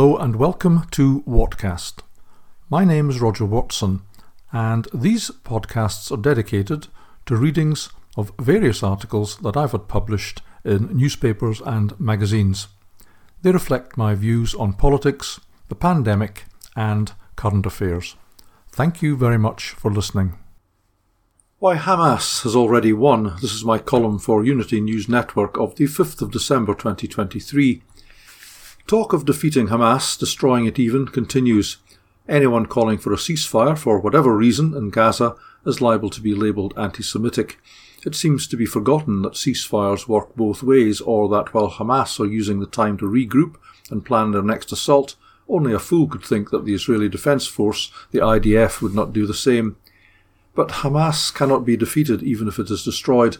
Hello and welcome to Whatcast. My name is Roger Watson, and these podcasts are dedicated to readings of various articles that I've had published in newspapers and magazines. They reflect my views on politics, the pandemic, and current affairs. Thank you very much for listening. Why Hamas has already won. This is my column for Unity News Network of the 5th of December 2023. Talk of defeating Hamas, destroying it even, continues. Anyone calling for a ceasefire for whatever reason in Gaza is liable to be labelled anti Semitic. It seems to be forgotten that ceasefires work both ways, or that while Hamas are using the time to regroup and plan their next assault, only a fool could think that the Israeli Defence Force, the IDF, would not do the same. But Hamas cannot be defeated even if it is destroyed.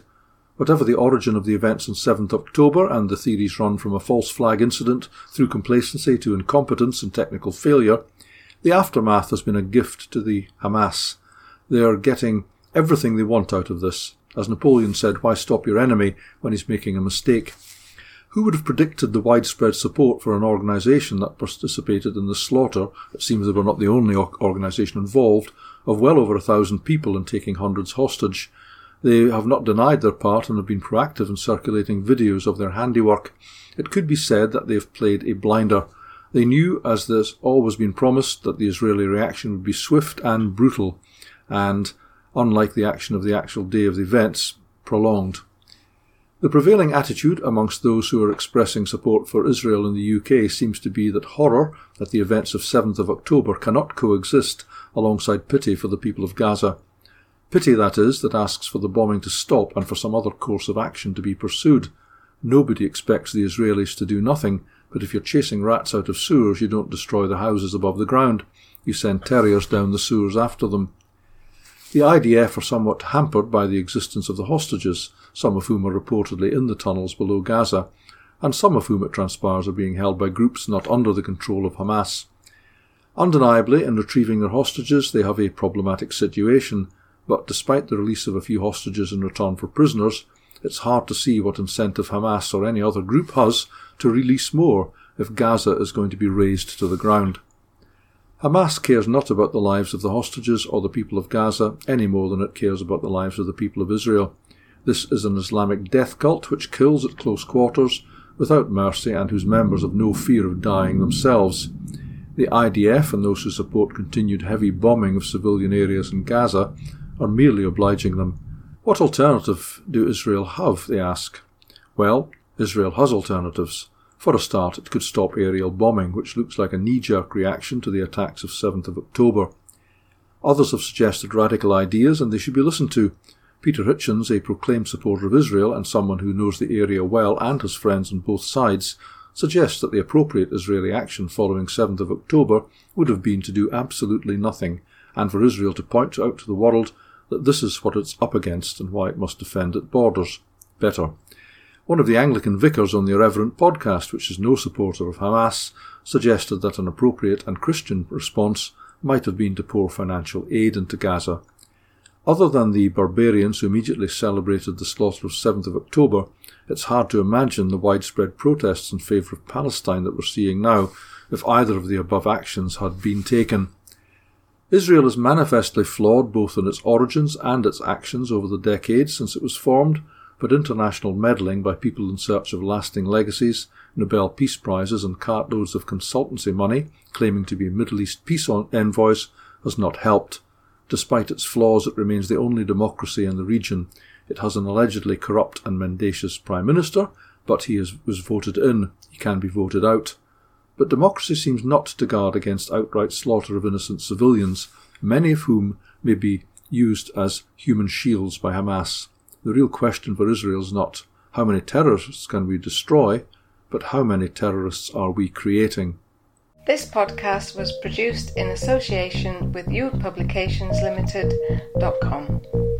Whatever the origin of the events on 7th October, and the theories run from a false flag incident through complacency to incompetence and technical failure, the aftermath has been a gift to the Hamas. They are getting everything they want out of this. As Napoleon said, why stop your enemy when he's making a mistake? Who would have predicted the widespread support for an organisation that participated in the slaughter, it seems they were not the only organisation involved, of well over a thousand people and taking hundreds hostage? They have not denied their part and have been proactive in circulating videos of their handiwork. It could be said that they have played a blinder. They knew, as there's always been promised, that the Israeli reaction would be swift and brutal, and, unlike the action of the actual day of the events, prolonged. The prevailing attitude amongst those who are expressing support for Israel in the UK seems to be that horror at the events of 7th of October cannot coexist alongside pity for the people of Gaza. Pity, that is, that asks for the bombing to stop and for some other course of action to be pursued. Nobody expects the Israelis to do nothing, but if you're chasing rats out of sewers, you don't destroy the houses above the ground. You send terriers down the sewers after them. The IDF are somewhat hampered by the existence of the hostages, some of whom are reportedly in the tunnels below Gaza, and some of whom it transpires are being held by groups not under the control of Hamas. Undeniably, in retrieving their hostages, they have a problematic situation, but despite the release of a few hostages in return for prisoners, it's hard to see what incentive Hamas or any other group has to release more if Gaza is going to be razed to the ground. Hamas cares not about the lives of the hostages or the people of Gaza any more than it cares about the lives of the people of Israel. This is an Islamic death cult which kills at close quarters, without mercy, and whose members have no fear of dying themselves. The IDF and those who support continued heavy bombing of civilian areas in Gaza are merely obliging them. What alternative do Israel have, they ask? Well, Israel has alternatives. For a start, it could stop aerial bombing, which looks like a knee-jerk reaction to the attacks of 7th of October. Others have suggested radical ideas, and they should be listened to. Peter Hitchens, a proclaimed supporter of Israel and someone who knows the area well and has friends on both sides, suggests that the appropriate Israeli action following 7th of October would have been to do absolutely nothing, and for Israel to point out to the world that this is what it's up against and why it must defend its borders better. One of the Anglican vicars on the Irreverend podcast, which is no supporter of Hamas, suggested that an appropriate and Christian response might have been to pour financial aid into Gaza. Other than the barbarians who immediately celebrated the slaughter of 7th of October, it's hard to imagine the widespread protests in favour of Palestine that we're seeing now if either of the above actions had been taken. Israel is manifestly flawed both in its origins and its actions over the decades since it was formed, but international meddling by people in search of lasting legacies, Nobel Peace Prizes, and cartloads of consultancy money claiming to be Middle East peace envoys has not helped. Despite its flaws, it remains the only democracy in the region. It has an allegedly corrupt and mendacious Prime Minister, but he is, was voted in. He can be voted out. But democracy seems not to guard against outright slaughter of innocent civilians, many of whom may be used as human shields by Hamas. The real question for Israel is not how many terrorists can we destroy, but how many terrorists are we creating? This podcast was produced in association with youthpublicationslimited.com.